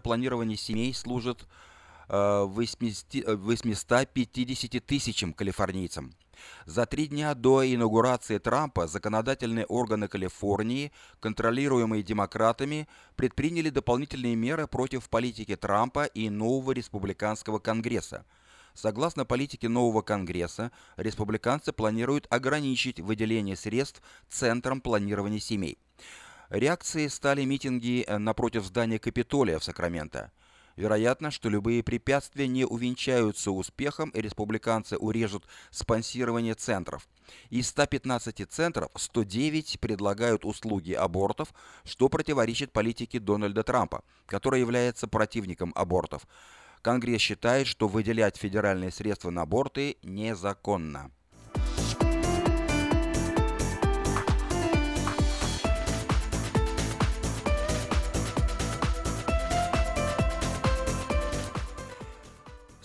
планирования семей служит 850 э, тысячам калифорнийцам. За три дня до инаугурации Трампа законодательные органы Калифорнии, контролируемые демократами, предприняли дополнительные меры против политики Трампа и нового республиканского конгресса. Согласно политике нового Конгресса, республиканцы планируют ограничить выделение средств Центром планирования семей. Реакцией стали митинги напротив здания Капитолия в Сакраменто. Вероятно, что любые препятствия не увенчаются успехом, и республиканцы урежут спонсирование центров. Из 115 центров 109 предлагают услуги абортов, что противоречит политике Дональда Трампа, который является противником абортов. Конгресс считает, что выделять федеральные средства на аборты незаконно.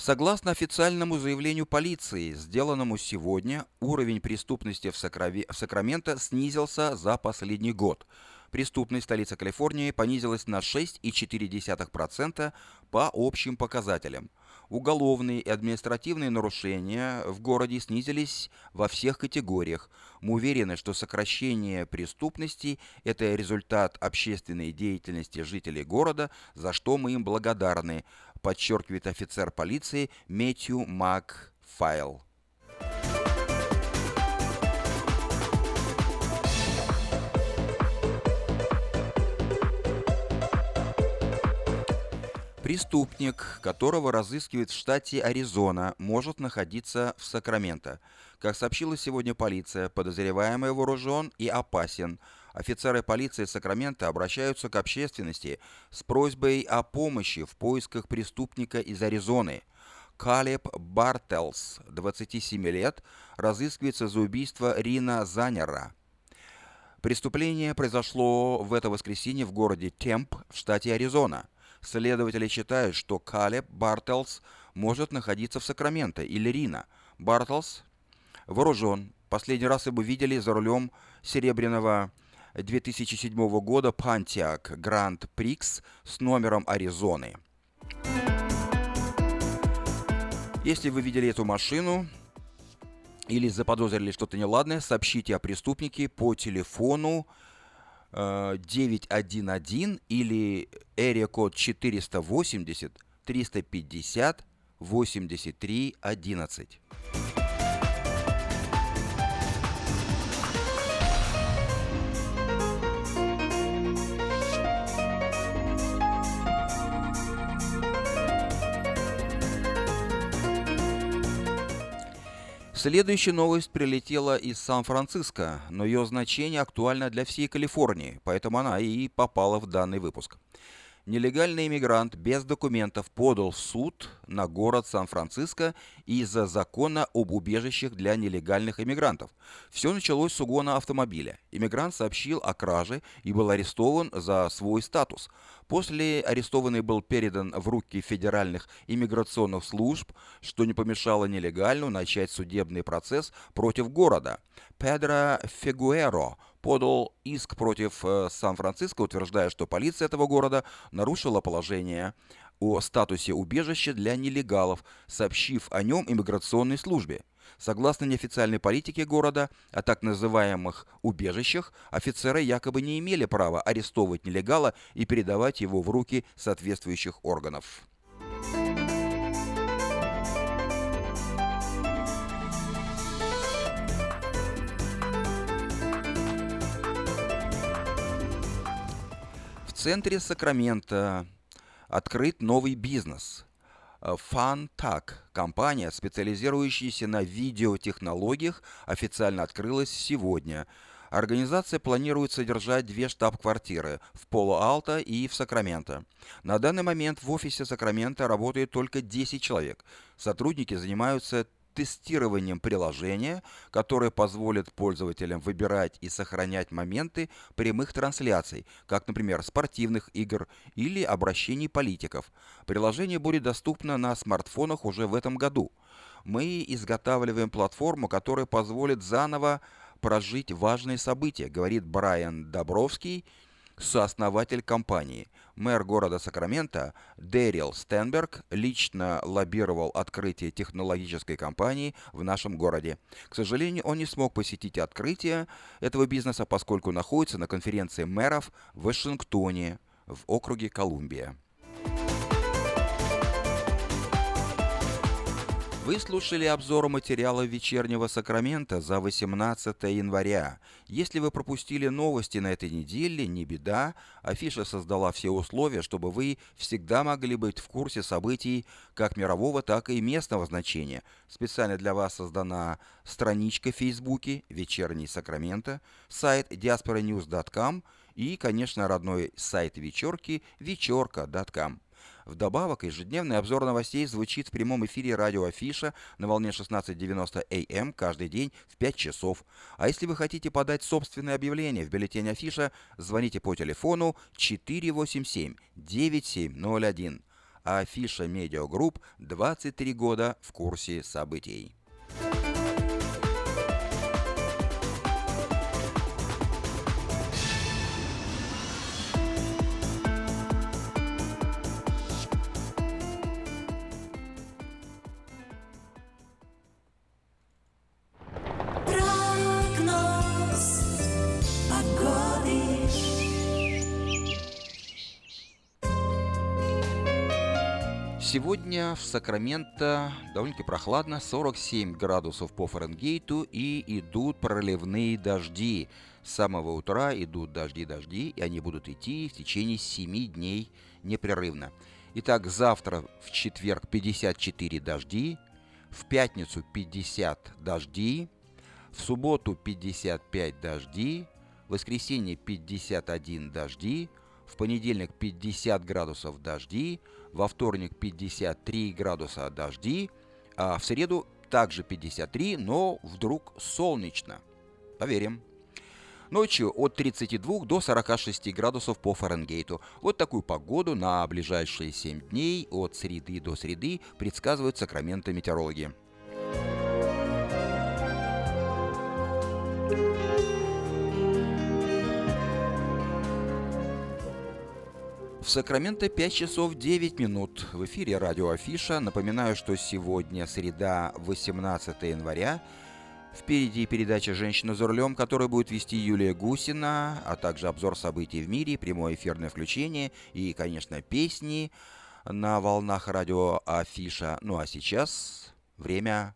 Согласно официальному заявлению полиции, сделанному сегодня, уровень преступности в, Сакрави... в Сакраменто снизился за последний год. Преступность столицы Калифорнии понизилась на 6,4% по общим показателям. Уголовные и административные нарушения в городе снизились во всех категориях. Мы уверены, что сокращение преступности – это результат общественной деятельности жителей города, за что мы им благодарны, подчеркивает офицер полиции Мэтью Макфайл. Преступник, которого разыскивает в штате Аризона, может находиться в Сакраменто. Как сообщила сегодня полиция, подозреваемый вооружен и опасен. Офицеры полиции Сакрамента обращаются к общественности с просьбой о помощи в поисках преступника из Аризоны. Калеб Бартелс, 27 лет, разыскивается за убийство Рина Занера. Преступление произошло в это воскресенье в городе Темп в штате Аризона – Следователи считают, что Калеб Бартелс может находиться в Сакраменто или Рина. Бартлс вооружен. Последний раз его видели за рулем серебряного 2007 года Pontiac Grand Prix с номером Аризоны. Если вы видели эту машину или заподозрили что-то неладное, сообщите о преступнике по телефону 911 или area код 480 350 83 11. Следующая новость прилетела из Сан-Франциско, но ее значение актуально для всей Калифорнии, поэтому она и попала в данный выпуск. Нелегальный иммигрант без документов подал в суд на город Сан-Франциско из-за закона об убежищах для нелегальных иммигрантов. Все началось с угона автомобиля. Иммигрант сообщил о краже и был арестован за свой статус. После арестованный был передан в руки федеральных иммиграционных служб, что не помешало нелегальну начать судебный процесс против города. Педро Фегуэро подал иск против э, Сан-Франциско, утверждая, что полиция этого города нарушила положение о статусе убежища для нелегалов, сообщив о нем иммиграционной службе. Согласно неофициальной политике города о так называемых убежищах, офицеры якобы не имели права арестовывать нелегала и передавать его в руки соответствующих органов. Центре Сакрамента открыт новый бизнес. FunTag, компания, специализирующаяся на видеотехнологиях, официально открылась сегодня. Организация планирует содержать две штаб-квартиры в Поло-Алто и в Сакраменто. На данный момент в офисе Сакрамента работает только 10 человек. Сотрудники занимаются тестированием приложения, которое позволит пользователям выбирать и сохранять моменты прямых трансляций, как, например, спортивных игр или обращений политиков. Приложение будет доступно на смартфонах уже в этом году. Мы изготавливаем платформу, которая позволит заново прожить важные события, говорит Брайан Добровский, сооснователь компании. Мэр города Сакраменто Дэрил Стенберг лично лоббировал открытие технологической компании в нашем городе. К сожалению, он не смог посетить открытие этого бизнеса, поскольку находится на конференции мэров в Вашингтоне в округе Колумбия. Вы слушали обзор материала вечернего Сакрамента за 18 января. Если вы пропустили новости на этой неделе, не беда. Афиша создала все условия, чтобы вы всегда могли быть в курсе событий как мирового, так и местного значения. Специально для вас создана страничка в Фейсбуке «Вечерний Сакрамента», сайт diasporanews.com и, конечно, родной сайт вечерки вечерка.com. Вдобавок, ежедневный обзор новостей звучит в прямом эфире радио Афиша на волне 16.90 АМ каждый день в 5 часов. А если вы хотите подать собственное объявление в бюллетень Афиша, звоните по телефону 487-9701. Афиша Медиагрупп 23 года в курсе событий. Сегодня в Сакраменто довольно-таки прохладно, 47 градусов по Фаренгейту и идут проливные дожди. С самого утра идут дожди-дожди, и они будут идти в течение 7 дней непрерывно. Итак, завтра в четверг 54 дожди, в пятницу 50 дожди, в субботу 55 дожди, в воскресенье 51 дожди, в понедельник 50 градусов дожди, во вторник 53 градуса дожди, а в среду также 53, но вдруг солнечно. Поверим. Ночью от 32 до 46 градусов по Фаренгейту. Вот такую погоду на ближайшие 7 дней от среды до среды предсказывают Сакраменто метеорологи. В Сакраменто 5 часов 9 минут. В эфире радио Афиша. Напоминаю, что сегодня среда, 18 января. Впереди передача «Женщина за рулем», которую будет вести Юлия Гусина, а также обзор событий в мире, прямое эфирное включение и, конечно, песни на волнах радио Афиша. Ну а сейчас время...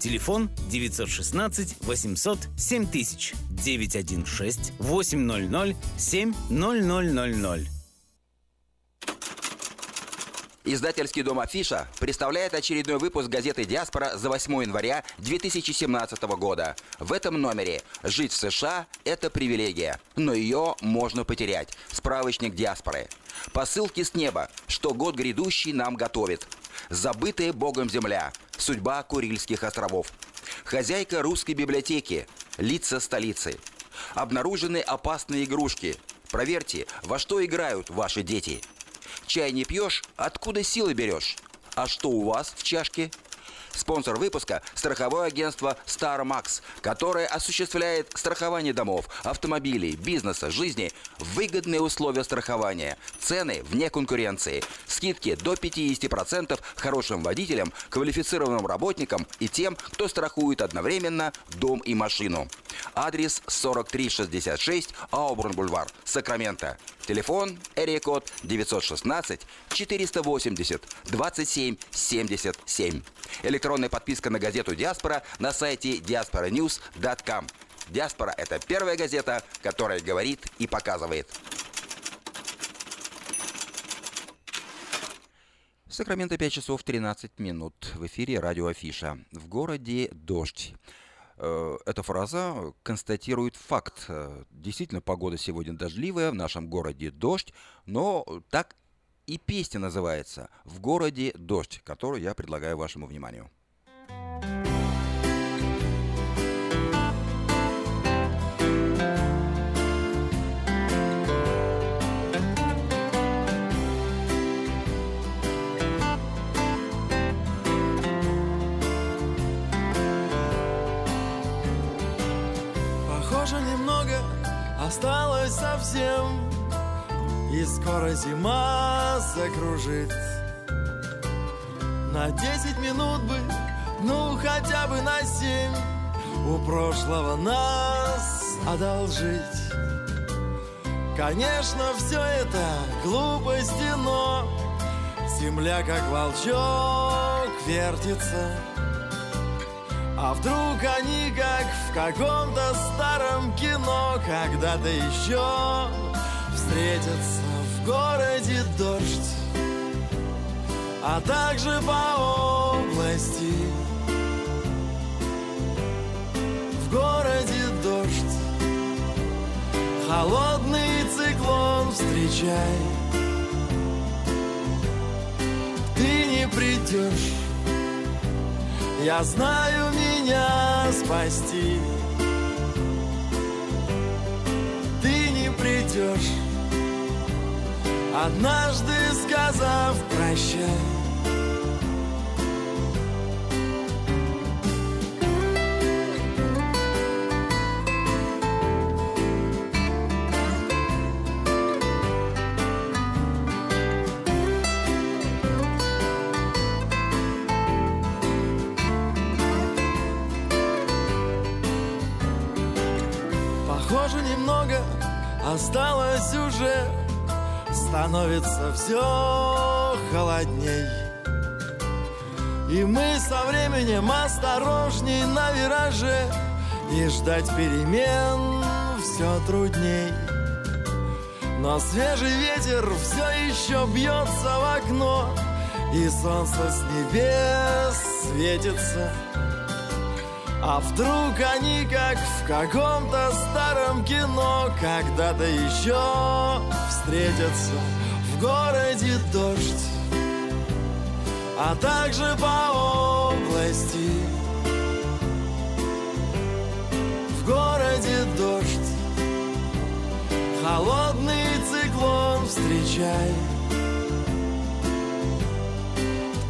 Телефон 916 800 7000 916 800 7000. Издательский дом «Афиша» представляет очередной выпуск газеты «Диаспора» за 8 января 2017 года. В этом номере «Жить в США – это привилегия, но ее можно потерять». Справочник «Диаспоры». Посылки с неба, что год грядущий нам готовит. Забытая Богом земля. Судьба Курильских островов. Хозяйка русской библиотеки. Лица столицы. Обнаружены опасные игрушки. Проверьте, во что играют ваши дети. Чай не пьешь, откуда силы берешь? А что у вас в чашке? Спонсор выпуска – страховое агентство Star Max, которое осуществляет страхование домов, автомобилей, бизнеса, жизни, выгодные условия страхования, цены вне конкуренции, скидки до 50% хорошим водителям, квалифицированным работникам и тем, кто страхует одновременно дом и машину. Адрес 4366 Аубурн-Бульвар, Сакраменто. Телефон Эрикод 916 480 27 77. Электронная подписка на газету «Диаспора» на сайте diasporanews.com. «Диаспора» — это первая газета, которая говорит и показывает. Сакраменто 5 часов 13 минут. В эфире радио Афиша. В городе дождь. Э, эта фраза констатирует факт. Э, действительно, погода сегодня дождливая, в нашем городе дождь, но так и песня называется «В городе дождь», которую я предлагаю вашему вниманию. осталось совсем И скоро зима закружит. На десять минут бы, ну хотя бы на семь У прошлого нас одолжить. Конечно, все это глупости, но Земля, как волчок, вертится. А вдруг они, как в каком-то старом кино, когда-то еще встретятся в городе дождь, а также по области. В городе дождь, холодный циклон встречай. Ты не придешь я знаю меня спасти Однажды сказав прощай Становится все холодней. И мы со временем осторожней на вираже И ждать перемен все трудней. Но свежий ветер все еще бьется в окно И солнце с небес светится. А вдруг они, как в каком-то старом кино, когда-то еще встретятся в городе дождь, а также по области. В городе дождь, холодный циклон встречай.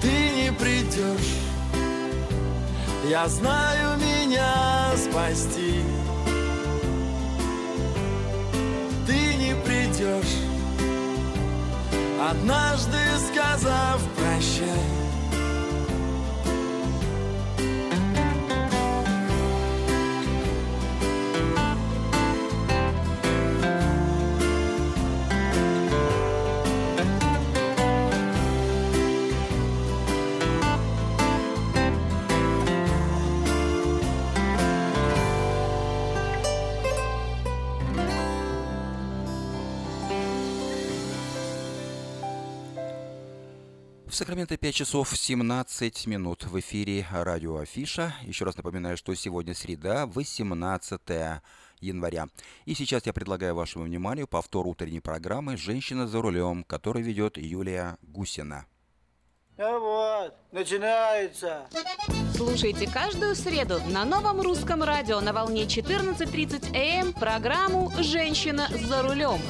Ты не придешь я знаю меня спасти Ты не придешь Однажды сказав прощай Сакраменто 5 часов 17 минут в эфире радио Афиша. Еще раз напоминаю, что сегодня среда, 18 января. И сейчас я предлагаю вашему вниманию повтор утренней программы «Женщина за рулем», которую ведет Юлия Гусина. Ну вот, начинается. Слушайте каждую среду на новом русском радио на волне 14.30 АМ программу «Женщина за рулем».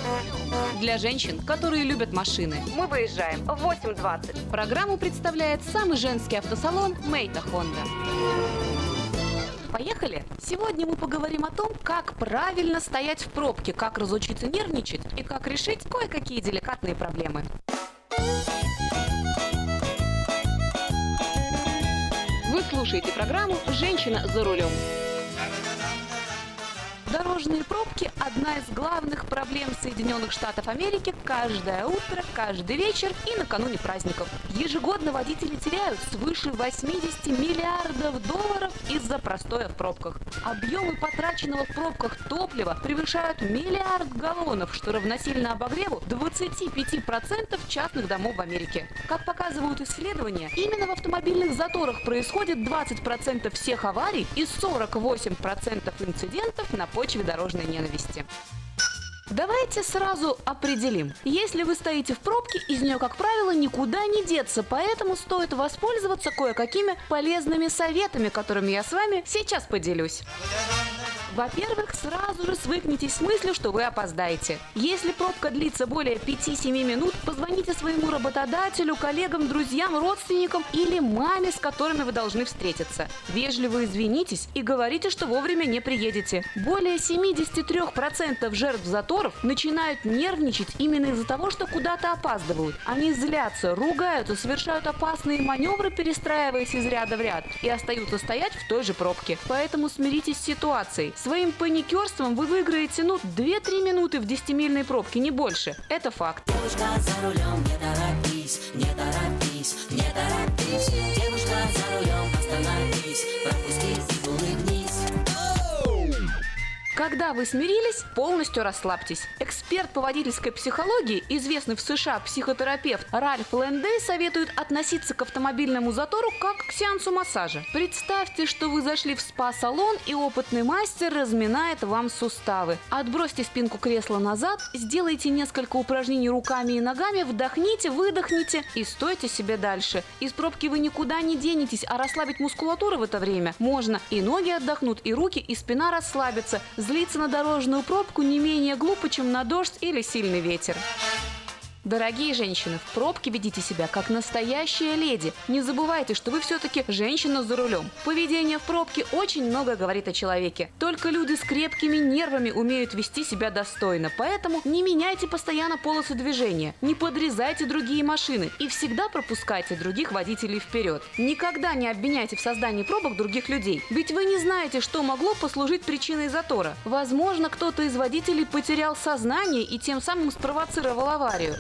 Для женщин, которые любят машины. Мы выезжаем в 8.20. Программу представляет самый женский автосалон «Мейта Хонда». Поехали! Сегодня мы поговорим о том, как правильно стоять в пробке, как разучиться нервничать и как решить кое-какие деликатные проблемы. Вы слушаете программу «Женщина за рулем». Дорожные пробки – одна из главных проблем Соединенных Штатов Америки каждое утро, каждый вечер и накануне праздников. Ежегодно водители теряют свыше 80 миллиардов долларов из-за простоя в пробках. Объемы потраченного в пробках топлива превышают миллиард галлонов, что равносильно обогреву 25% частных домов в Америке. Как показывают исследования, именно в автомобильных заторах происходит 20% всех аварий и 48% инцидентов на почве дорожной ненависти. Давайте сразу определим. Если вы стоите в пробке, из нее, как правило, никуда не деться, поэтому стоит воспользоваться кое-какими полезными советами, которыми я с вами сейчас поделюсь. Во-первых, сразу же свыкнитесь с мыслью, что вы опоздаете. Если пробка длится более 5-7 минут, позвоните своему работодателю, коллегам, друзьям, родственникам или маме, с которыми вы должны встретиться. Вежливо извинитесь и говорите, что вовремя не приедете. Более 73% жертв заторов начинают нервничать именно из-за того, что куда-то опаздывают. Они злятся, ругаются, совершают опасные маневры, перестраиваясь из ряда в ряд, и остаются стоять в той же пробке. Поэтому смиритесь с ситуацией. Своим паникерством вы выиграете, ну, 2-3 минуты в 10-мильной пробке, не больше. Это факт. Девушка за рулем, не торопись, не торопись, не торопись. Девушка за рулем, остановись, пропусти, Когда вы смирились, полностью расслабьтесь. Эксперт по водительской психологии, известный в США психотерапевт Ральф Лэндей советует относиться к автомобильному затору как к сеансу массажа. Представьте, что вы зашли в спа-салон и опытный мастер разминает вам суставы. Отбросьте спинку кресла назад, сделайте несколько упражнений руками и ногами, вдохните, выдохните и стойте себе дальше. Из пробки вы никуда не денетесь, а расслабить мускулатуру в это время можно. И ноги отдохнут, и руки, и спина расслабятся. Злиться на дорожную пробку не менее глупо, чем на дождь или сильный ветер. Дорогие женщины, в пробке ведите себя как настоящая леди. Не забывайте, что вы все-таки женщина за рулем. Поведение в пробке очень много говорит о человеке. Только люди с крепкими нервами умеют вести себя достойно. Поэтому не меняйте постоянно полосы движения, не подрезайте другие машины и всегда пропускайте других водителей вперед. Никогда не обвиняйте в создании пробок других людей. Ведь вы не знаете, что могло послужить причиной затора. Возможно, кто-то из водителей потерял сознание и тем самым спровоцировал аварию.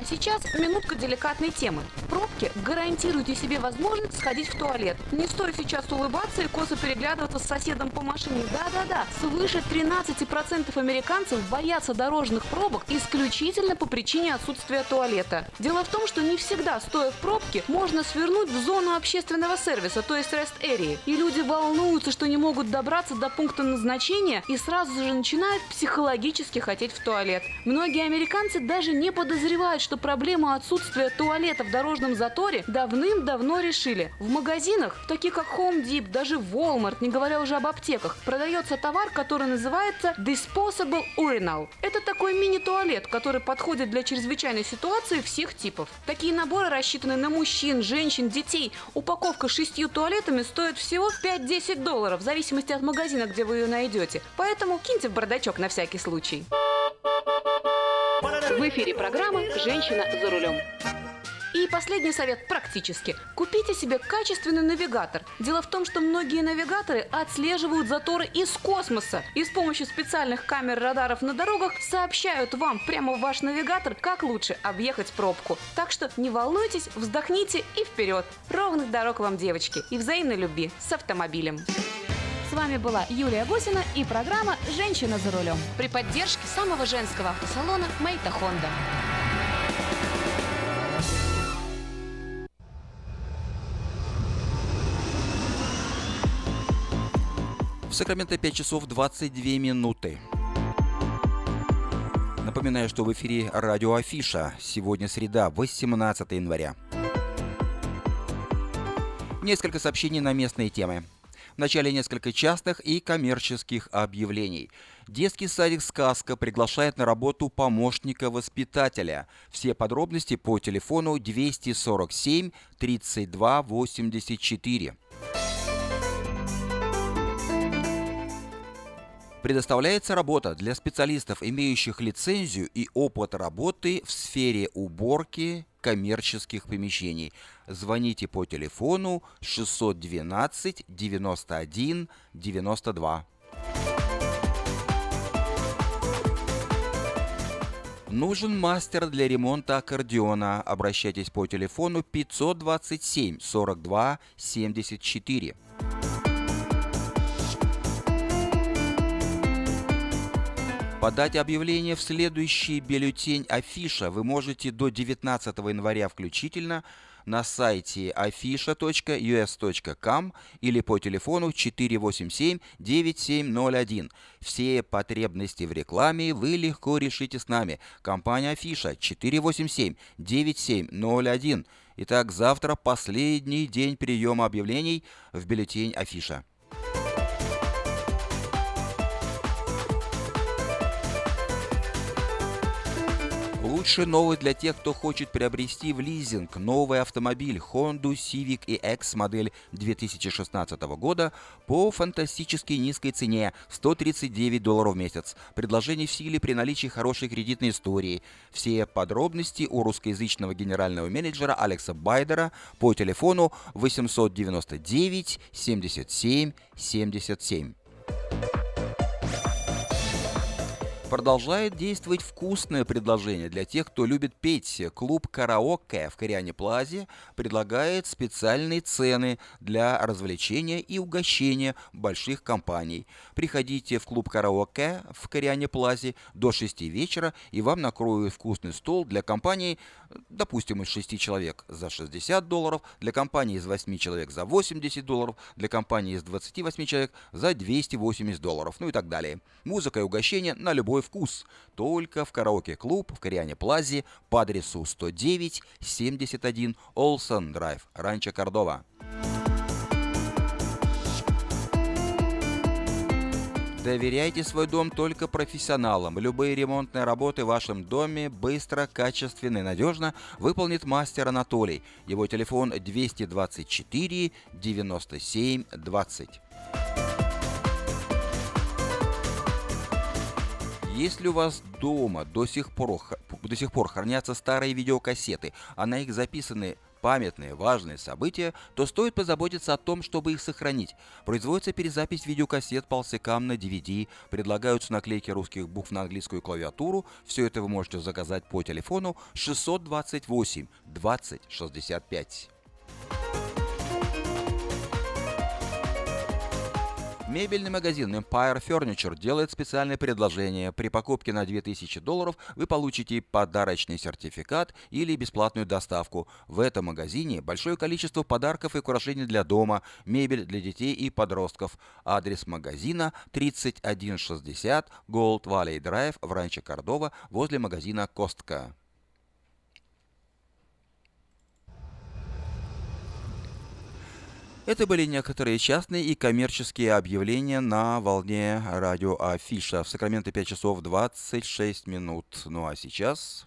А сейчас минутка деликатной темы. Пробке гарантируйте себе возможность сходить в туалет. Не стоит сейчас улыбаться и косо переглядываться с соседом по машине. Да-да-да, свыше 13% американцев боятся дорожных пробок исключительно по причине отсутствия туалета. Дело в том, что не всегда, стоя в пробке, можно свернуть в зону общественного сервиса, то есть rest area. И люди волнуются, что не могут добраться до пункта назначения и сразу же начинают психологически хотеть в туалет. Многие американцы даже не подозревают, что проблему отсутствия туалета в дорожном заторе давным-давно решили. В магазинах, таких как Home Depot, даже Walmart, не говоря уже об аптеках, продается товар, который называется Disposable Urinal. Это такой мини-туалет, который подходит для чрезвычайной ситуации всех типов. Такие наборы рассчитаны на мужчин, женщин, детей. Упаковка с шестью туалетами стоит всего 5-10 долларов, в зависимости от магазина, где вы ее найдете. Поэтому киньте в бардачок на всякий случай. В эфире программа «Женщина за рулем». И последний совет практически. Купите себе качественный навигатор. Дело в том, что многие навигаторы отслеживают заторы из космоса и с помощью специальных камер радаров на дорогах сообщают вам прямо в ваш навигатор, как лучше объехать пробку. Так что не волнуйтесь, вздохните и вперед. Ровных дорог вам, девочки, и взаимной любви с автомобилем. С вами была Юлия Гусина и программа «Женщина за рулем» при поддержке самого женского автосалона «Мейта Хонда». В Сакраменто 5 часов 22 минуты. Напоминаю, что в эфире радио Афиша. Сегодня среда, 18 января. Несколько сообщений на местные темы. Вначале несколько частных и коммерческих объявлений. Детский садик «Сказка» приглашает на работу помощника воспитателя. Все подробности по телефону 247 32 84. Предоставляется работа для специалистов, имеющих лицензию и опыт работы в сфере уборки коммерческих помещений. Звоните по телефону 612 91 92. Нужен мастер для ремонта аккордеона. Обращайтесь по телефону 527 42 74. Подать объявление в следующий бюллетень Афиша вы можете до 19 января включительно на сайте afisha.us.com или по телефону 487-9701. Все потребности в рекламе вы легко решите с нами. Компания Афиша 487-9701. Итак, завтра последний день приема объявлений в бюллетень Афиша. Лучшая новость для тех, кто хочет приобрести в лизинг новый автомобиль Honda Civic EX модель 2016 года по фантастически низкой цене 139 долларов в месяц. Предложение в силе при наличии хорошей кредитной истории. Все подробности у русскоязычного генерального менеджера Алекса Байдера по телефону 899 77 77. Продолжает действовать вкусное предложение для тех, кто любит петь. Клуб «Караоке» в Кориане Плазе предлагает специальные цены для развлечения и угощения больших компаний. Приходите в клуб «Караоке» в Кориане Плазе до 6 вечера, и вам накроют вкусный стол для компании, допустим, из 6 человек за 60 долларов, для компании из 8 человек за 80 долларов, для компании из 28 человек за 280 долларов, ну и так далее. Музыка и угощение на любой вкус. Только в караоке-клуб в Кориане Плазе по адресу 109 71 Олсен Драйв, Ранчо Кордова. Доверяйте свой дом только профессионалам. Любые ремонтные работы в вашем доме быстро, качественно и надежно выполнит мастер Анатолий. Его телефон 224 97 20. Если у вас дома до сих пор, до сих пор хранятся старые видеокассеты, а на их записаны памятные, важные события, то стоит позаботиться о том, чтобы их сохранить. Производится перезапись видеокассет полсекам на DVD, предлагаются наклейки русских букв на английскую клавиатуру. Все это вы можете заказать по телефону 628 20 65. Мебельный магазин Empire Furniture делает специальное предложение. При покупке на 2000 долларов вы получите подарочный сертификат или бесплатную доставку. В этом магазине большое количество подарков и украшений для дома, мебель для детей и подростков. Адрес магазина 3160 Gold Valley Drive в Ранчо Кордова возле магазина Костка. Это были некоторые частные и коммерческие объявления на волне радио Афиша. В Сакраменто 5 часов 26 минут. Ну а сейчас...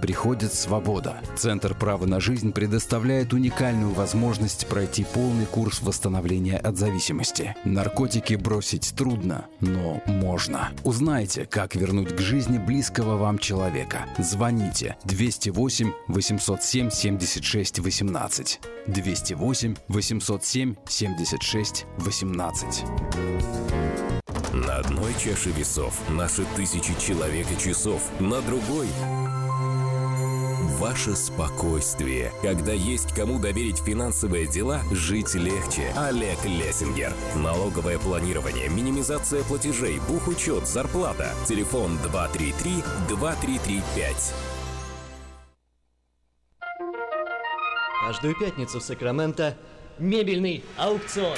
приходит свобода. Центр права на жизнь предоставляет уникальную возможность пройти полный курс восстановления от зависимости. Наркотики бросить трудно, но можно. Узнайте, как вернуть к жизни близкого вам человека. Звоните 208 807 76 18. 208 807 76 18. На одной чаше весов наши тысячи человек и часов, на другой Ваше спокойствие. Когда есть кому доверить финансовые дела, жить легче. Олег Лессингер. Налоговое планирование, минимизация платежей, бухучет, зарплата. Телефон 233-2335. Каждую пятницу в Сакраменто мебельный аукцион.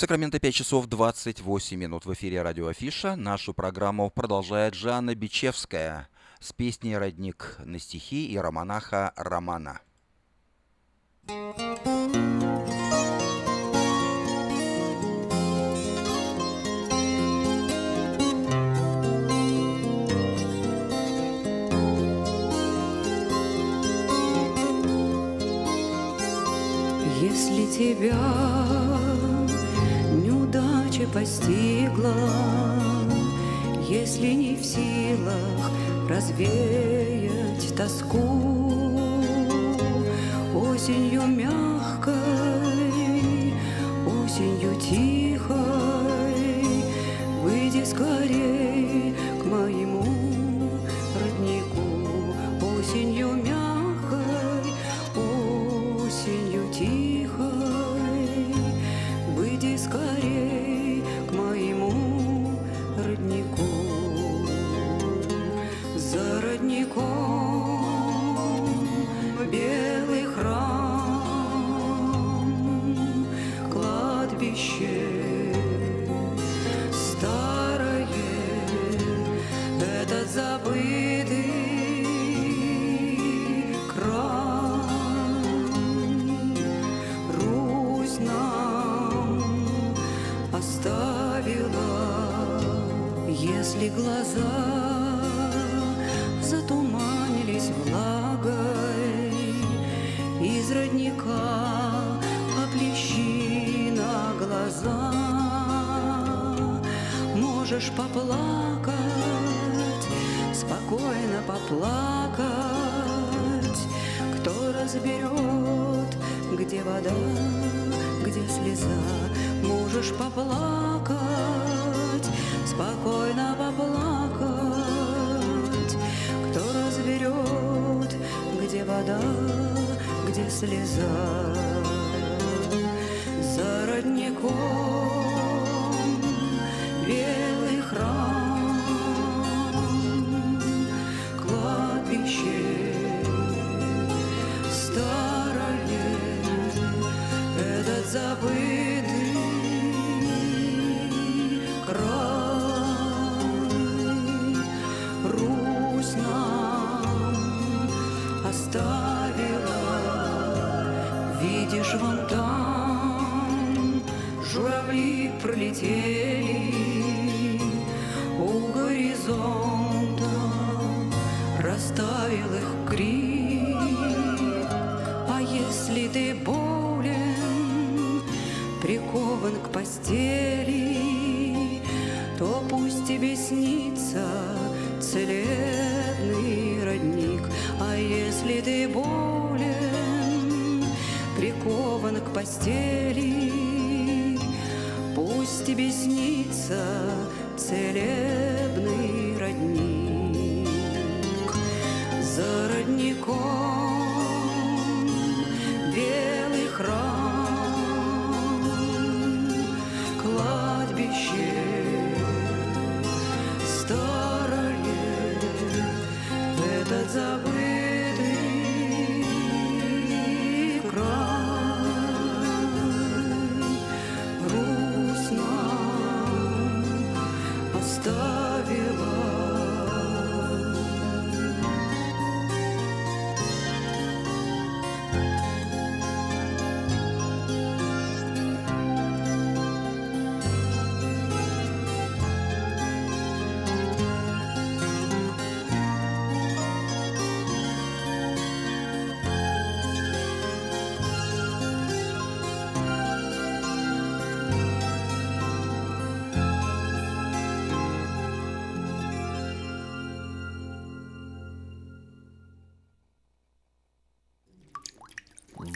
Сакраменто 5 часов 28 минут в эфире радио Афиша. Нашу программу продолжает Жанна Бичевская с песней «Родник» на стихи и романаха Романа. Если тебя постигла, Если не в силах развеять тоску, Осенью мягкой, осенью тихой, Выйди скорей Можешь поплакать, спокойно поплакать, кто разберет, где вода, где слеза. Видишь, вон там журавли пролетели у горизонта, растаял их крик. А если ты болен, прикован к постели, то пусть тебе снится целебный родник. А если ты болен, прикован к постели, пусть тебе снится целебный родник. За родником белый храм, кладбище старое,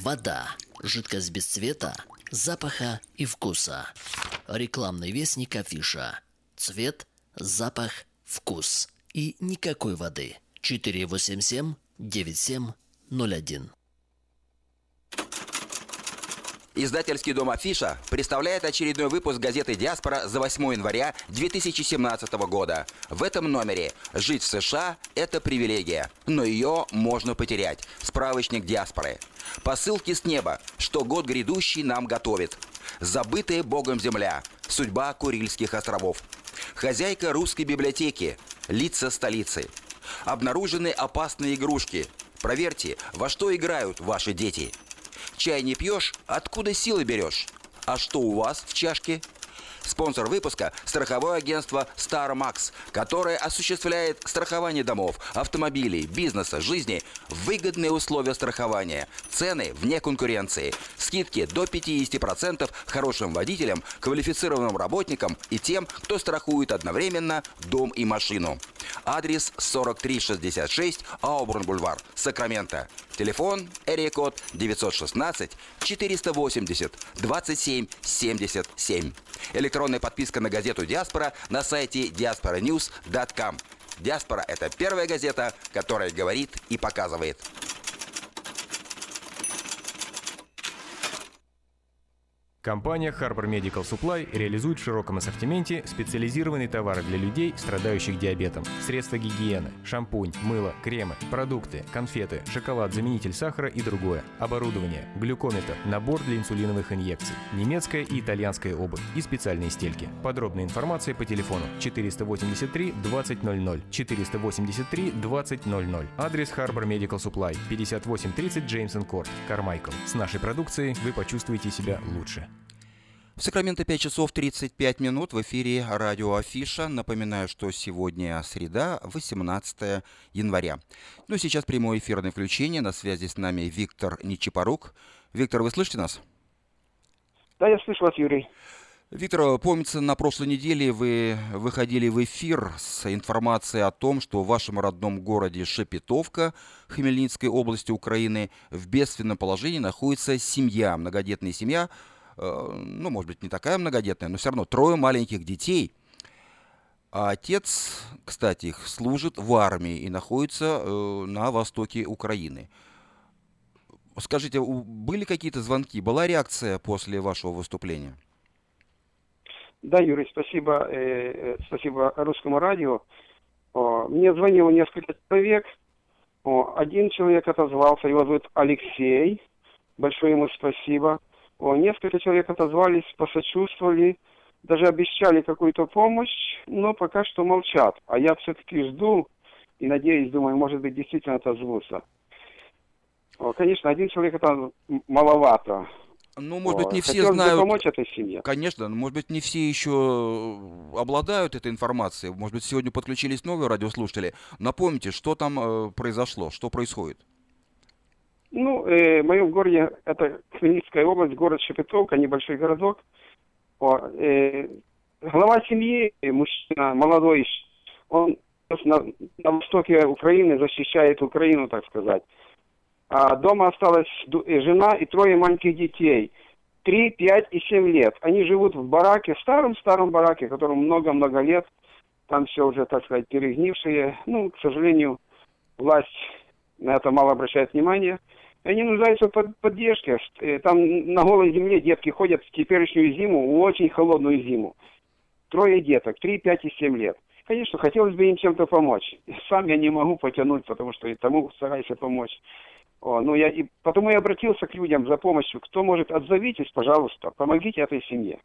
Вода. Жидкость без цвета, запаха и вкуса. Рекламный вестник афиша. Цвет, запах, вкус. И никакой воды. 487-9701. Издательский дом «Афиша» представляет очередной выпуск газеты «Диаспора» за 8 января 2017 года. В этом номере «Жить в США – это привилегия, но ее можно потерять». Справочник «Диаспоры». Посылки с неба, что год грядущий нам готовит. Забытая Богом земля. Судьба Курильских островов. Хозяйка русской библиотеки. Лица столицы. Обнаружены опасные игрушки. Проверьте, во что играют ваши дети. Чай не пьешь, откуда силы берешь? А что у вас в чашке? Спонсор выпуска – страховое агентство StarMax, которое осуществляет страхование домов, автомобилей, бизнеса, жизни выгодные условия страхования, цены вне конкуренции, скидки до 50% хорошим водителям, квалифицированным работникам и тем, кто страхует одновременно дом и машину. Адрес 4366 Аубурн-Бульвар, Сакраменто. Телефон код 916 480 27 77. Электронная подписка на газету «Диаспора» на сайте diasporanews.com. «Диаспора» — это первая газета, которая говорит и показывает. Компания Harbor Medical Supply реализует в широком ассортименте специализированные товары для людей, страдающих диабетом. Средства гигиены, шампунь, мыло, кремы, продукты, конфеты, шоколад, заменитель сахара и другое. Оборудование, глюкометр, набор для инсулиновых инъекций, немецкая и итальянская обувь и специальные стельки. Подробная информация по телефону 483 2000 483 2000. Адрес Harbor Medical Supply 5830 Джеймсон Корт, Кармайкл. С нашей продукцией вы почувствуете себя лучше. В Сакраменто 5 часов 35 минут в эфире радио Афиша. Напоминаю, что сегодня среда, 18 января. Ну, сейчас прямое эфирное включение. На связи с нами Виктор Нечипорук. Виктор, вы слышите нас? Да, я слышу вас, Юрий. Виктор, помнится, на прошлой неделе вы выходили в эфир с информацией о том, что в вашем родном городе Шепетовка Хмельницкой области Украины в бедственном положении находится семья, многодетная семья, ну, может быть, не такая многодетная, но все равно трое маленьких детей. А отец, кстати, их служит в армии и находится э, на востоке Украины. Скажите, были какие-то звонки, была реакция после вашего выступления? Да, Юрий, спасибо, э, э спасибо русскому радио. О, мне звонило несколько человек. О, один человек отозвался, его зовут Алексей. Большое ему спасибо. О, несколько человек отозвались, посочувствовали, даже обещали какую-то помощь, но пока что молчат. А я все-таки жду и надеюсь, думаю, может быть, действительно отозвутся. О, конечно, один человек это маловато. Ну, может быть, не все Хотелось знают. помочь этой семье. Конечно, но, может быть, не все еще обладают этой информацией. Может быть, сегодня подключились новые радиослушатели. Напомните, что там э, произошло, что происходит. Ну, э, в моем городе, это Хмельницкая область, город Шепетовка, небольшой городок. О, э, глава семьи, мужчина молодой, он на, на востоке Украины защищает Украину, так сказать. А дома осталась э, жена и трое маленьких детей. Три, пять и семь лет. Они живут в бараке, старом-старом бараке, которому много-много лет. Там все уже, так сказать, перегнившие. Ну, к сожалению, власть на это мало обращает внимание. Они нуждаются в поддержке. Э, там на голой земле детки ходят в теперешнюю зиму, очень холодную зиму. Трое деток, 3, 5 и 7 лет. Конечно, хотелось бы им чем-то помочь. Сам я не могу потянуть, потому что и тому стараюсь помочь. О, ну я и потому я обратился к людям за помощью. Кто может, отзовитесь, пожалуйста, помогите этой семье.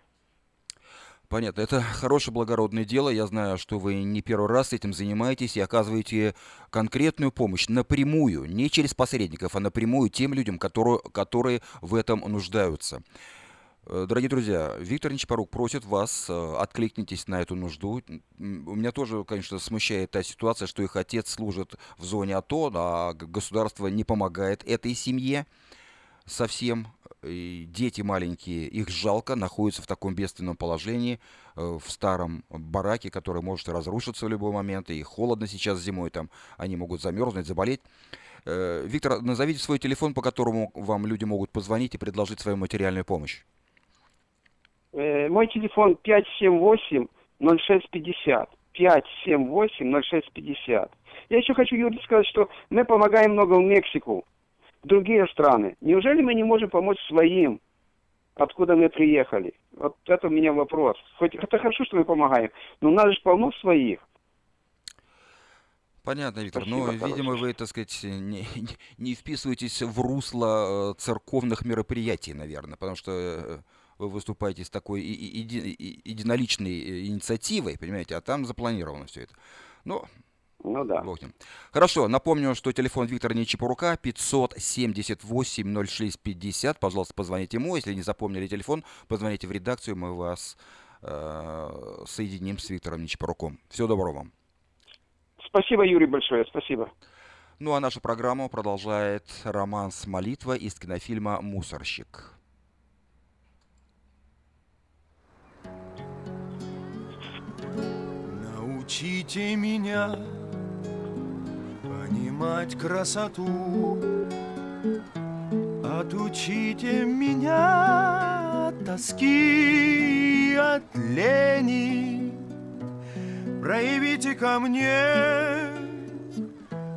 Понятно. Это хорошее благородное дело. Я знаю, что вы не первый раз этим занимаетесь и оказываете конкретную помощь напрямую, не через посредников, а напрямую тем людям, которые, которые в этом нуждаются. Э, дорогие друзья, Виктор Нечапорук просит вас, э, откликнитесь на эту нужду. У меня тоже, конечно, смущает та ситуация, что их отец служит в зоне АТО, а государство не помогает этой семье совсем. Дети маленькие, их жалко, находятся в таком бедственном положении, э, в старом бараке, который может разрушиться в любой момент, и холодно сейчас зимой, там они могут замерзнуть, заболеть. Виктор, назовите свой телефон, по которому вам люди могут позвонить и предложить свою материальную помощь. Э, мой телефон 578-0650. 578-0650. Я еще хочу, Юрий, сказать, что мы помогаем много в Мексику, в другие страны. Неужели мы не можем помочь своим, откуда мы приехали? Вот это у меня вопрос. Хоть это хорошо, что мы помогаем, но у нас же полно своих. Понятно, Виктор. Спасибо, но, короче. видимо, вы, так сказать, не, не вписываетесь в русло э, церковных мероприятий, наверное, потому что э, вы выступаете с такой еди, единоличной э, инициативой, понимаете, а там запланировано все это. Ну, ну да. Бог ним. Хорошо, напомню, что телефон Виктора Нечипорука 578-06-50. Пожалуйста, позвоните ему. Если не запомнили телефон, позвоните в редакцию, мы вас э, соединим с Виктором Нечипоруком. Всего доброго вам. Спасибо, Юрий, большое. Спасибо. Ну а нашу программу продолжает романс «Молитва» из кинофильма «Мусорщик». Научите меня понимать красоту, Отучите меня от тоски, от лени, Проявите ко мне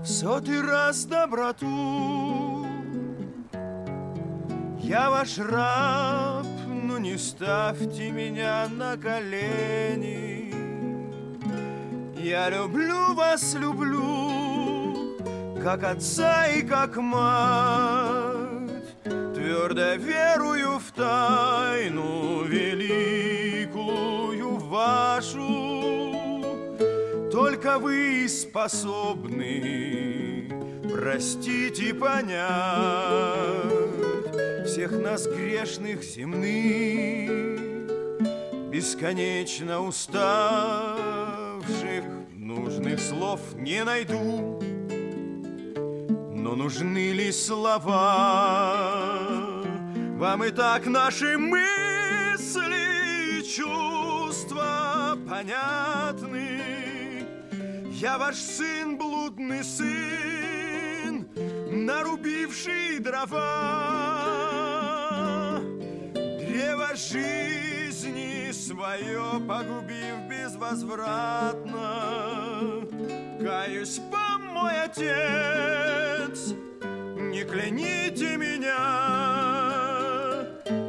в сотый раз доброту. Я ваш раб, но не ставьте меня на колени. Я люблю вас, люблю, как отца и как мать, Твердо верую в тайну великую вашу. Только вы способны простить и понять Всех нас грешных земных, бесконечно уставших нужных слов не найду, но нужны ли слова? Вам и так наши мысли и чувства понятны. Я ваш сын, блудный сын, нарубивший дрова. Древо жизни свое погубив безвозвратно. Каюсь вам, мой отец, не кляните меня.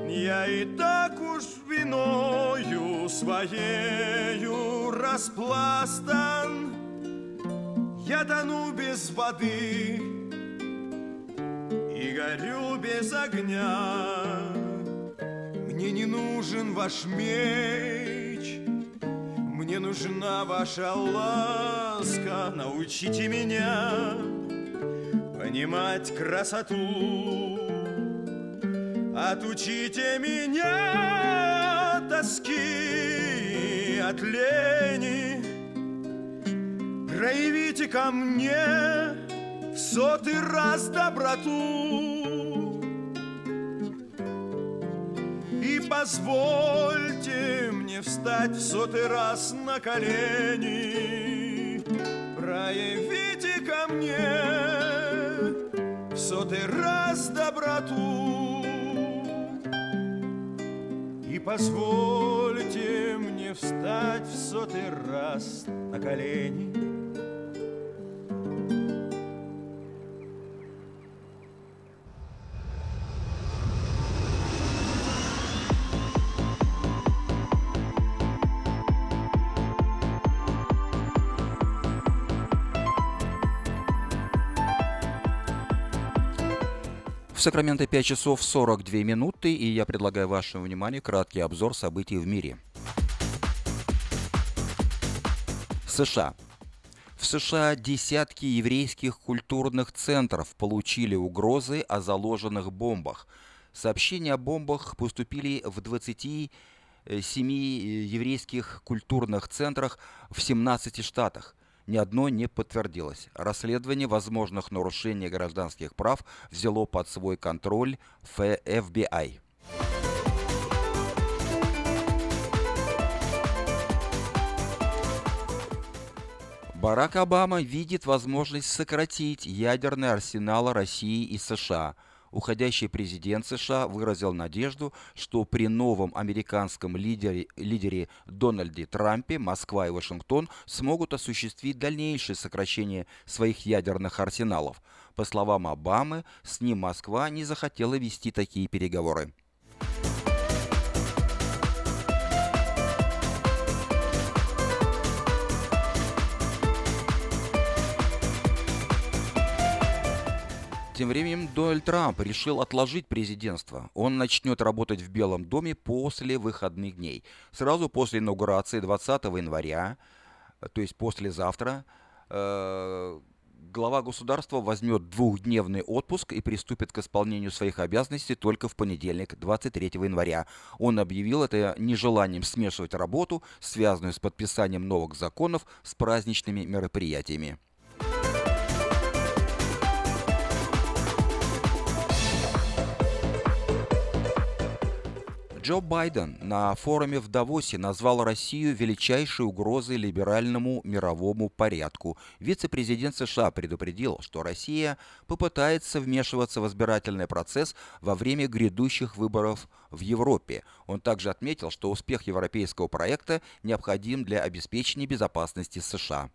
Я и так уж виною своею распластан. Я тону без воды и горю без огня. Мне не нужен ваш меч, мне нужна ваша ласка, научите меня понимать красоту. Отучите меня от тоски, от лени. Проявите ко мне в сотый раз доброту. И позвольте мне встать в сотый раз на колени. Проявите ко мне сотый раз доброту. И позвольте мне встать в сотый раз на колени. Сакраменто 5 часов 42 минуты, и я предлагаю вашему вниманию краткий обзор событий в мире. США. В США десятки еврейских культурных центров получили угрозы о заложенных бомбах. Сообщения о бомбах поступили в 20 э, семи э, еврейских культурных центрах в 17 штатах. Ни одно не подтвердилось. Расследование возможных нарушений гражданских прав взяло под свой контроль FBI. Барак Обама видит возможность сократить ядерный арсенал России и США. Уходящий президент США выразил надежду, что при новом американском лидере, лидере Дональде Трампе Москва и Вашингтон смогут осуществить дальнейшее сокращение своих ядерных арсеналов. По словам Обамы, с ним Москва не захотела вести такие переговоры. Тем временем Дональд Трамп решил отложить президентство. Он начнет работать в Белом доме после выходных дней. Сразу после инаугурации 20 января, то есть послезавтра, э, глава государства возьмет двухдневный отпуск и приступит к исполнению своих обязанностей только в понедельник, 23 января. Он объявил это нежеланием смешивать работу, связанную с подписанием новых законов, с праздничными мероприятиями. Джо Байден на форуме в Давосе назвал Россию величайшей угрозой либеральному мировому порядку. Вице-президент США предупредил, что Россия попытается вмешиваться в избирательный процесс во время грядущих выборов в Европе. Он также отметил, что успех европейского проекта необходим для обеспечения безопасности США.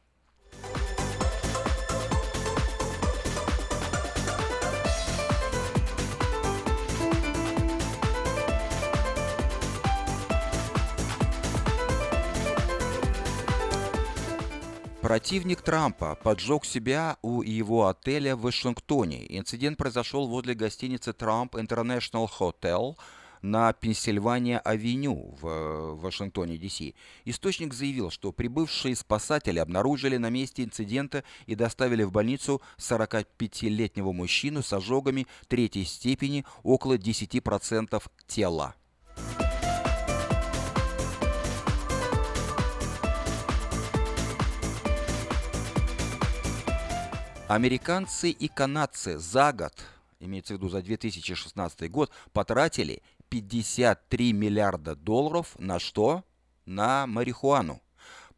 Противник Трампа поджег себя у его отеля в Вашингтоне. Инцидент произошел возле гостиницы Trump International Hotel на Пенсильвания-авеню в Вашингтоне, Д.С. Источник заявил, что прибывшие спасатели обнаружили на месте инцидента и доставили в больницу 45-летнего мужчину с ожогами третьей степени около 10% тела. Американцы и канадцы за год, имеется в виду за 2016 год, потратили 53 миллиарда долларов на что? На марихуану.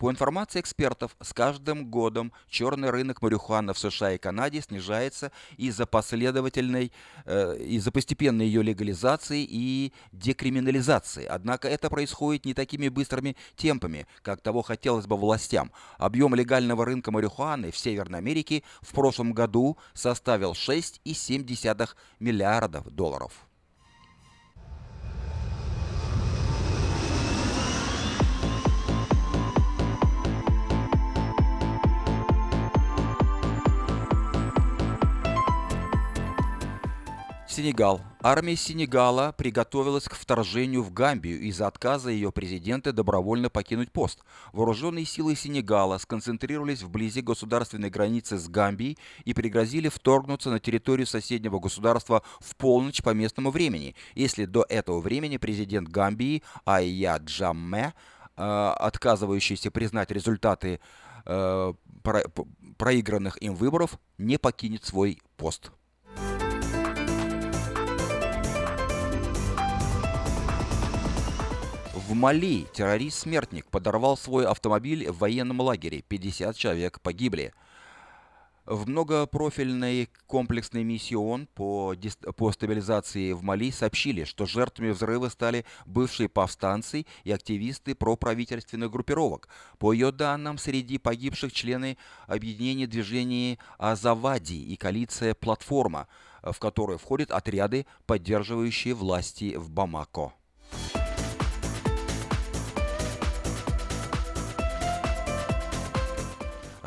По информации экспертов, с каждым годом черный рынок марихуаны в США и Канаде снижается из-за последовательной, э, из-за постепенной ее легализации и декриминализации. Однако это происходит не такими быстрыми темпами, как того хотелось бы властям. Объем легального рынка марихуаны в Северной Америке в прошлом году составил 6,7 миллиардов долларов. Сенегал. Армия Сенегала приготовилась к вторжению в Гамбию из-за отказа ее президента добровольно покинуть пост. Вооруженные силы Сенегала сконцентрировались вблизи государственной границы с Гамбией и пригрозили вторгнуться на территорию соседнего государства в полночь по местному времени, если до этого времени президент Гамбии Айя Джамме, э, отказывающийся признать результаты э, проигранных им выборов, не покинет свой пост. В Мали террорист-смертник подорвал свой автомобиль в военном лагере. 50 человек погибли. В многопрофильной комплексной миссии ООН по, по стабилизации в Мали сообщили, что жертвами взрыва стали бывшие повстанцы и активисты проправительственных группировок. По ее данным, среди погибших члены объединения движений Азавади и коалиция «Платформа», в которую входят отряды, поддерживающие власти в Бамако.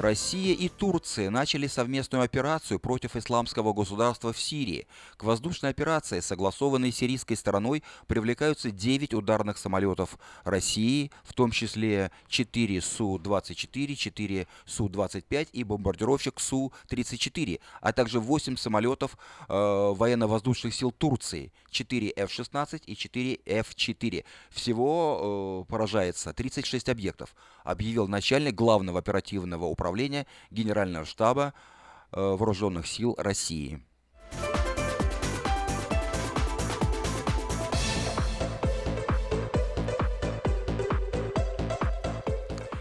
Россия и Турция начали совместную операцию против исламского государства в Сирии. К воздушной операции, согласованной сирийской стороной, привлекаются 9 ударных самолетов России, в том числе 4 Су-24, 4 Су-25 и бомбардировщик Су-34, а также 8 самолетов э, военно-воздушных сил Турции, 4 F-16 и 4 F-4. Всего э, поражается 36 объектов, объявил начальник главного оперативного управления управления Генерального штаба э, Вооруженных сил России.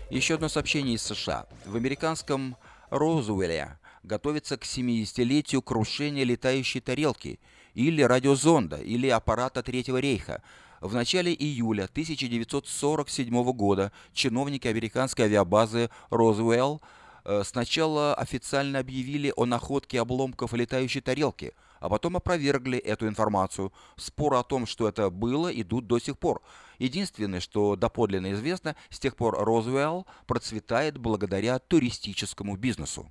Еще одно сообщение из США. В американском Розуэле готовится к 70-летию крушения летающей тарелки или радиозонда, или аппарата Третьего рейха. В начале июля 1947 года чиновники американской авиабазы Розуэлл сначала официально объявили о находке обломков летающей тарелки, а потом опровергли эту информацию. Споры о том, что это было, идут до сих пор. Единственное, что доподлинно известно, с тех пор Розуэлл процветает благодаря туристическому бизнесу.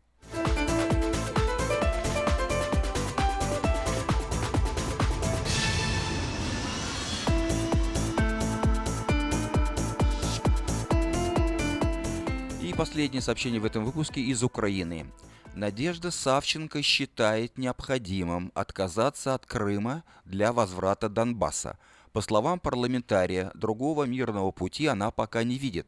Последнее сообщение в этом выпуске из Украины. Надежда Савченко считает необходимым отказаться от Крыма для возврата Донбасса. По словам парламентария, другого мирного пути она пока не видит.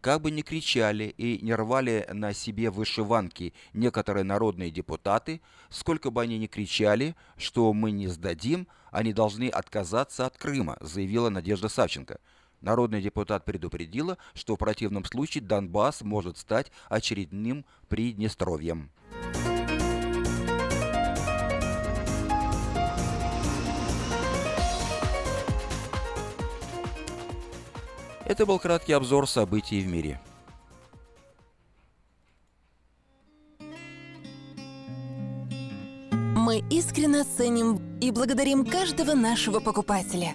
Как бы ни кричали и не рвали на себе вышиванки некоторые народные депутаты, сколько бы они ни кричали, что мы не сдадим, они должны отказаться от Крыма, заявила Надежда Савченко. Народный депутат предупредила, что в противном случае Донбасс может стать очередным Приднестровьем. Это был краткий обзор событий в мире. Мы искренне ценим и благодарим каждого нашего покупателя.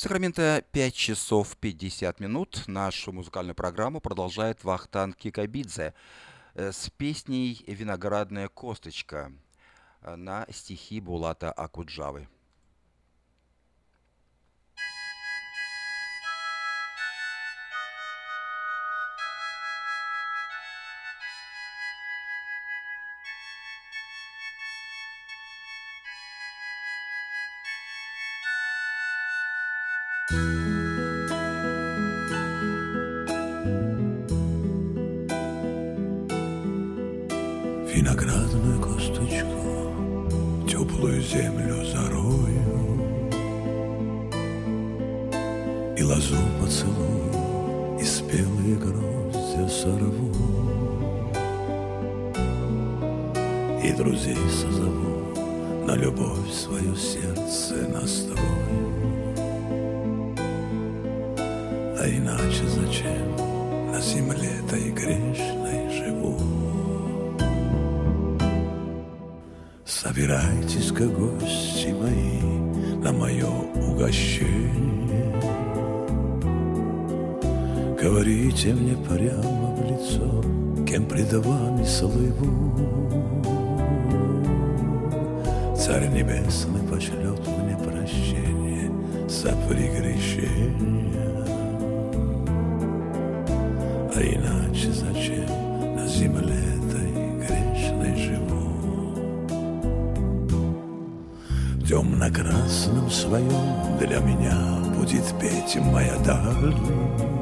Сакраменто 5 часов 50 минут. Нашу музыкальную программу продолжает Вахтан Кикабидзе э, с песней «Виноградная косточка» на стихи Булата Акуджавы. Сорву И друзей созову На любовь свое сердце настрою А иначе зачем на земле-то грешной живу? Собирайтесь-ка, гости мои, на мое угощение. Говорите мне прямо лицо, кем пред вами слыву. Царь Небесный пошлет мне прощение за прегрешение. А иначе зачем на земле этой грешной живу? Красном своем для меня будет петь моя даль.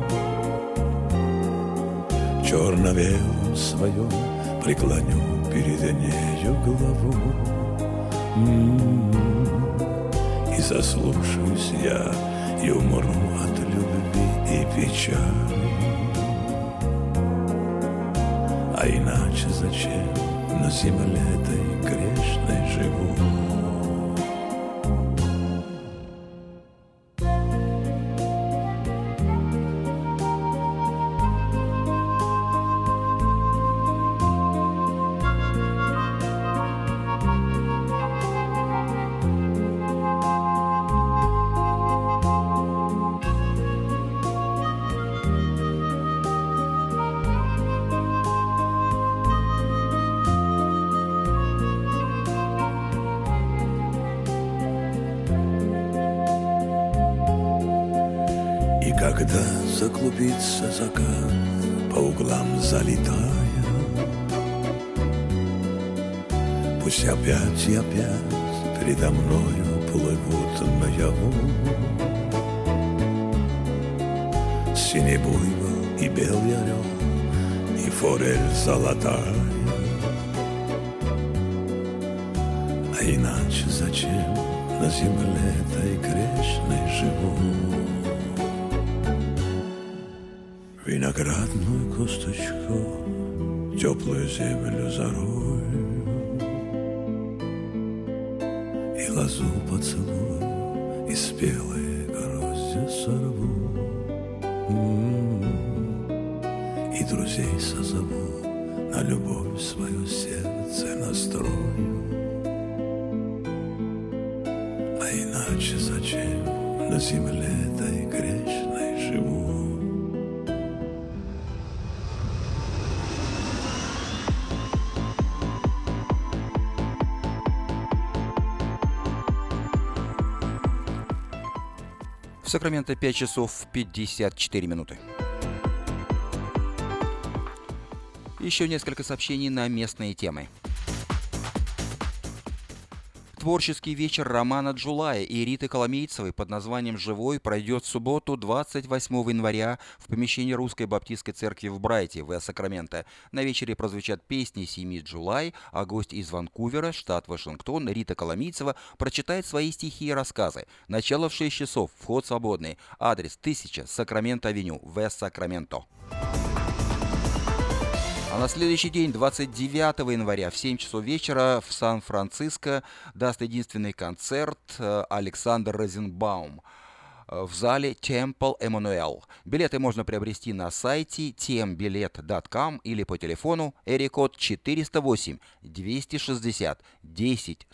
Черно-белом своем преклоню перед нею главу. М-м-м. И заслушаюсь я, и умру от любви и печали. А иначе зачем на земле этой грешной живу? Передо мною плывут наяву. Синий буйвол и белый орел, и форель золотая. А иначе зачем на земле этой грешной живу? Виноградную косточку, теплую землю зарою И лозу поцелую, и спелые грозди сорву М-м-м. И друзей созову, на любовь свое сердце настрою А иначе зачем на земле В Сакраменто 5 часов 54 минуты. Еще несколько сообщений на местные темы. Творческий вечер Романа Джулая и Риты Коломейцевой под названием «Живой» пройдет в субботу 28 января в помещении Русской Баптистской Церкви в Брайте, в Сакраменто. На вечере прозвучат песни семьи Джулай, а гость из Ванкувера, штат Вашингтон, Рита Коломейцева прочитает свои стихи и рассказы. Начало в 6 часов, вход свободный. Адрес 1000 Сакраменто-авеню, в Сакраменто. А на следующий день, 29 января в 7 часов вечера в Сан-Франциско даст единственный концерт э, Александр Розенбаум э, в зале Temple Эммануэл. Билеты можно приобрести на сайте tembilet.com или по телефону эрикод 408 260 10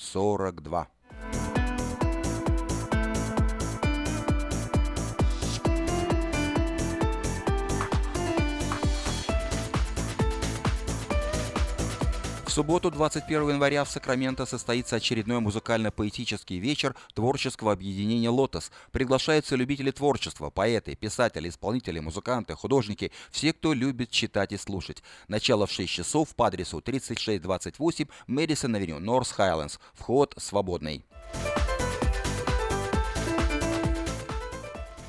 субботу, 21 января, в Сакраменто состоится очередной музыкально-поэтический вечер творческого объединения «Лотос». Приглашаются любители творчества, поэты, писатели, исполнители, музыканты, художники, все, кто любит читать и слушать. Начало в 6 часов по адресу 3628 Мэдисон-авеню, Норс Хайлендс. Вход свободный.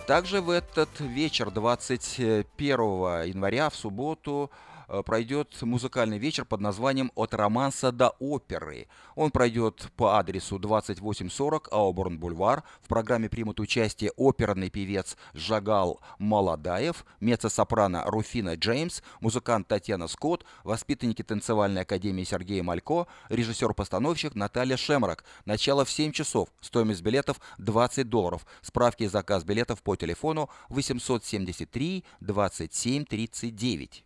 Также в этот вечер, 21 января, в субботу, пройдет музыкальный вечер под названием «От романса до оперы». Он пройдет по адресу 2840 Ауборн Бульвар. В программе примут участие оперный певец Жагал Молодаев, меццо-сопрано Руфина Джеймс, музыкант Татьяна Скотт, воспитанники танцевальной академии Сергей Малько, режиссер-постановщик Наталья Шемрак. Начало в 7 часов. Стоимость билетов 20 долларов. Справки и заказ билетов по телефону 873 27 39.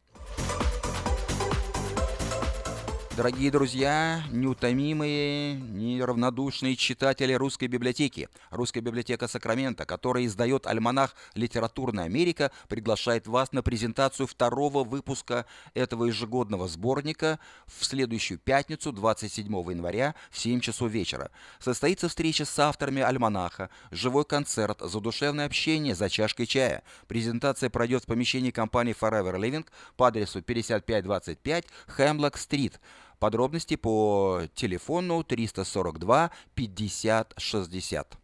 Дорогие друзья, неутомимые, неравнодушные читатели русской библиотеки. Русская библиотека Сакрамента, которая издает альманах «Литературная Америка», приглашает вас на презентацию второго выпуска этого ежегодного сборника в следующую пятницу, 27 января, в 7 часов вечера. Состоится встреча с авторами альманаха, живой концерт, задушевное общение за чашкой чая. Презентация пройдет в помещении компании Forever Living по адресу 5525 Хемлок-стрит. Подробности по телефону 342 50 60.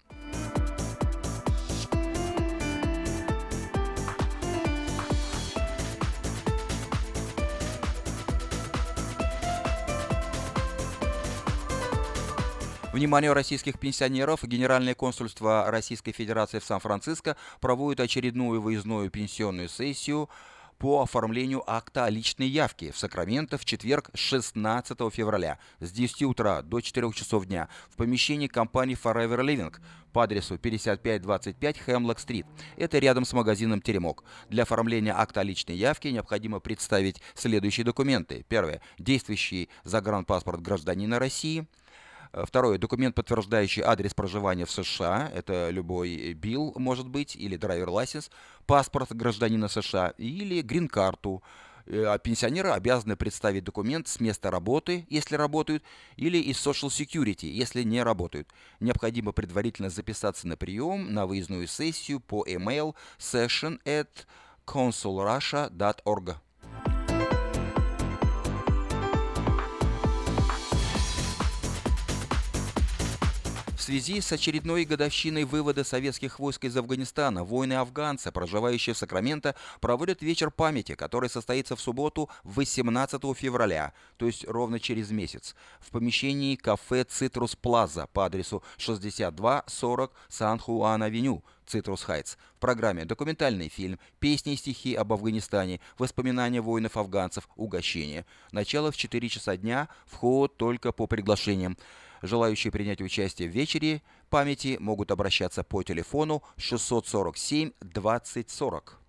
Вниманию российских пенсионеров Генеральное консульство Российской Федерации в Сан-Франциско проводит очередную выездную пенсионную сессию по оформлению акта о личной явке в Сакраменто в четверг 16 февраля с 10 утра до 4 часов дня в помещении компании Forever Living по адресу 5525 Хемлок-стрит. Это рядом с магазином «Теремок». Для оформления акта о личной явке необходимо представить следующие документы. Первое. Действующий загранпаспорт гражданина России – Второе. Документ, подтверждающий адрес проживания в США. Это любой билл, может быть, или драйвер лайсенс, паспорт гражданина США или грин-карту. А пенсионеры обязаны представить документ с места работы, если работают, или из Social Security, если не работают. Необходимо предварительно записаться на прием на выездную сессию по email session at consulrussia.org. связи с очередной годовщиной вывода советских войск из Афганистана воины-афганцы, проживающие в Сакраменто, проводят вечер памяти, который состоится в субботу 18 февраля, то есть ровно через месяц, в помещении кафе «Citrus Plaza» по адресу 6240 San Juan Avenue, Citrus Heights. В программе документальный фильм, песни и стихи об Афганистане, воспоминания воинов-афганцев, угощение. Начало в 4 часа дня, вход только по приглашениям. Желающие принять участие в вечере памяти могут обращаться по телефону 647 2040.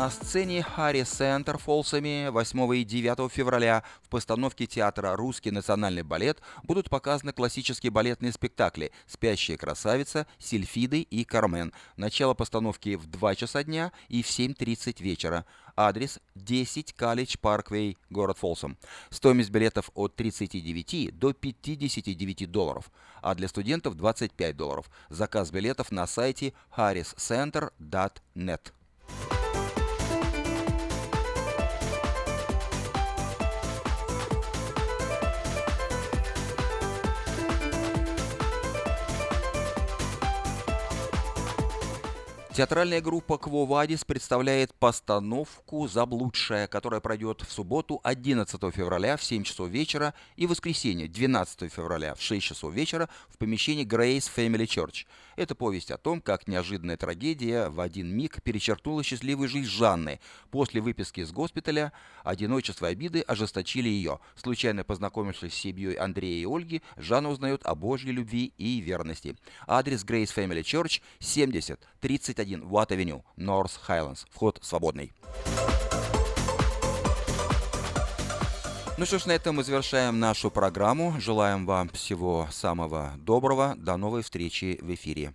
На сцене Харри Центр Фолсами 8 и 9 февраля в постановке театра «Русский национальный балет» будут показаны классические балетные спектакли «Спящая красавица», «Сильфиды» и «Кармен». Начало постановки в 2 часа дня и в 7.30 вечера. Адрес 10 Калич Парквей, город Фолсом. Стоимость билетов от 39 до 59 долларов, а для студентов 25 долларов. Заказ билетов на сайте harriscenter.net. Театральная группа «Кво Вадис» представляет постановку «Заблудшая», которая пройдет в субботу 11 февраля в 7 часов вечера и в воскресенье 12 февраля в 6 часов вечера в помещении Grace Family Church. Это повесть о том, как неожиданная трагедия в один миг перечеркнула счастливую жизнь Жанны. После выписки из госпиталя одиночество и обиды ожесточили ее. Случайно познакомившись с семьей Андрея и Ольги, Жанна узнает о Божьей любви и верности. Адрес Grace Family Church 70 31 1 Watt Avenue, North Highlands. Вход свободный. Ну что ж, на этом мы завершаем нашу программу. Желаем вам всего самого доброго. До новой встречи в эфире.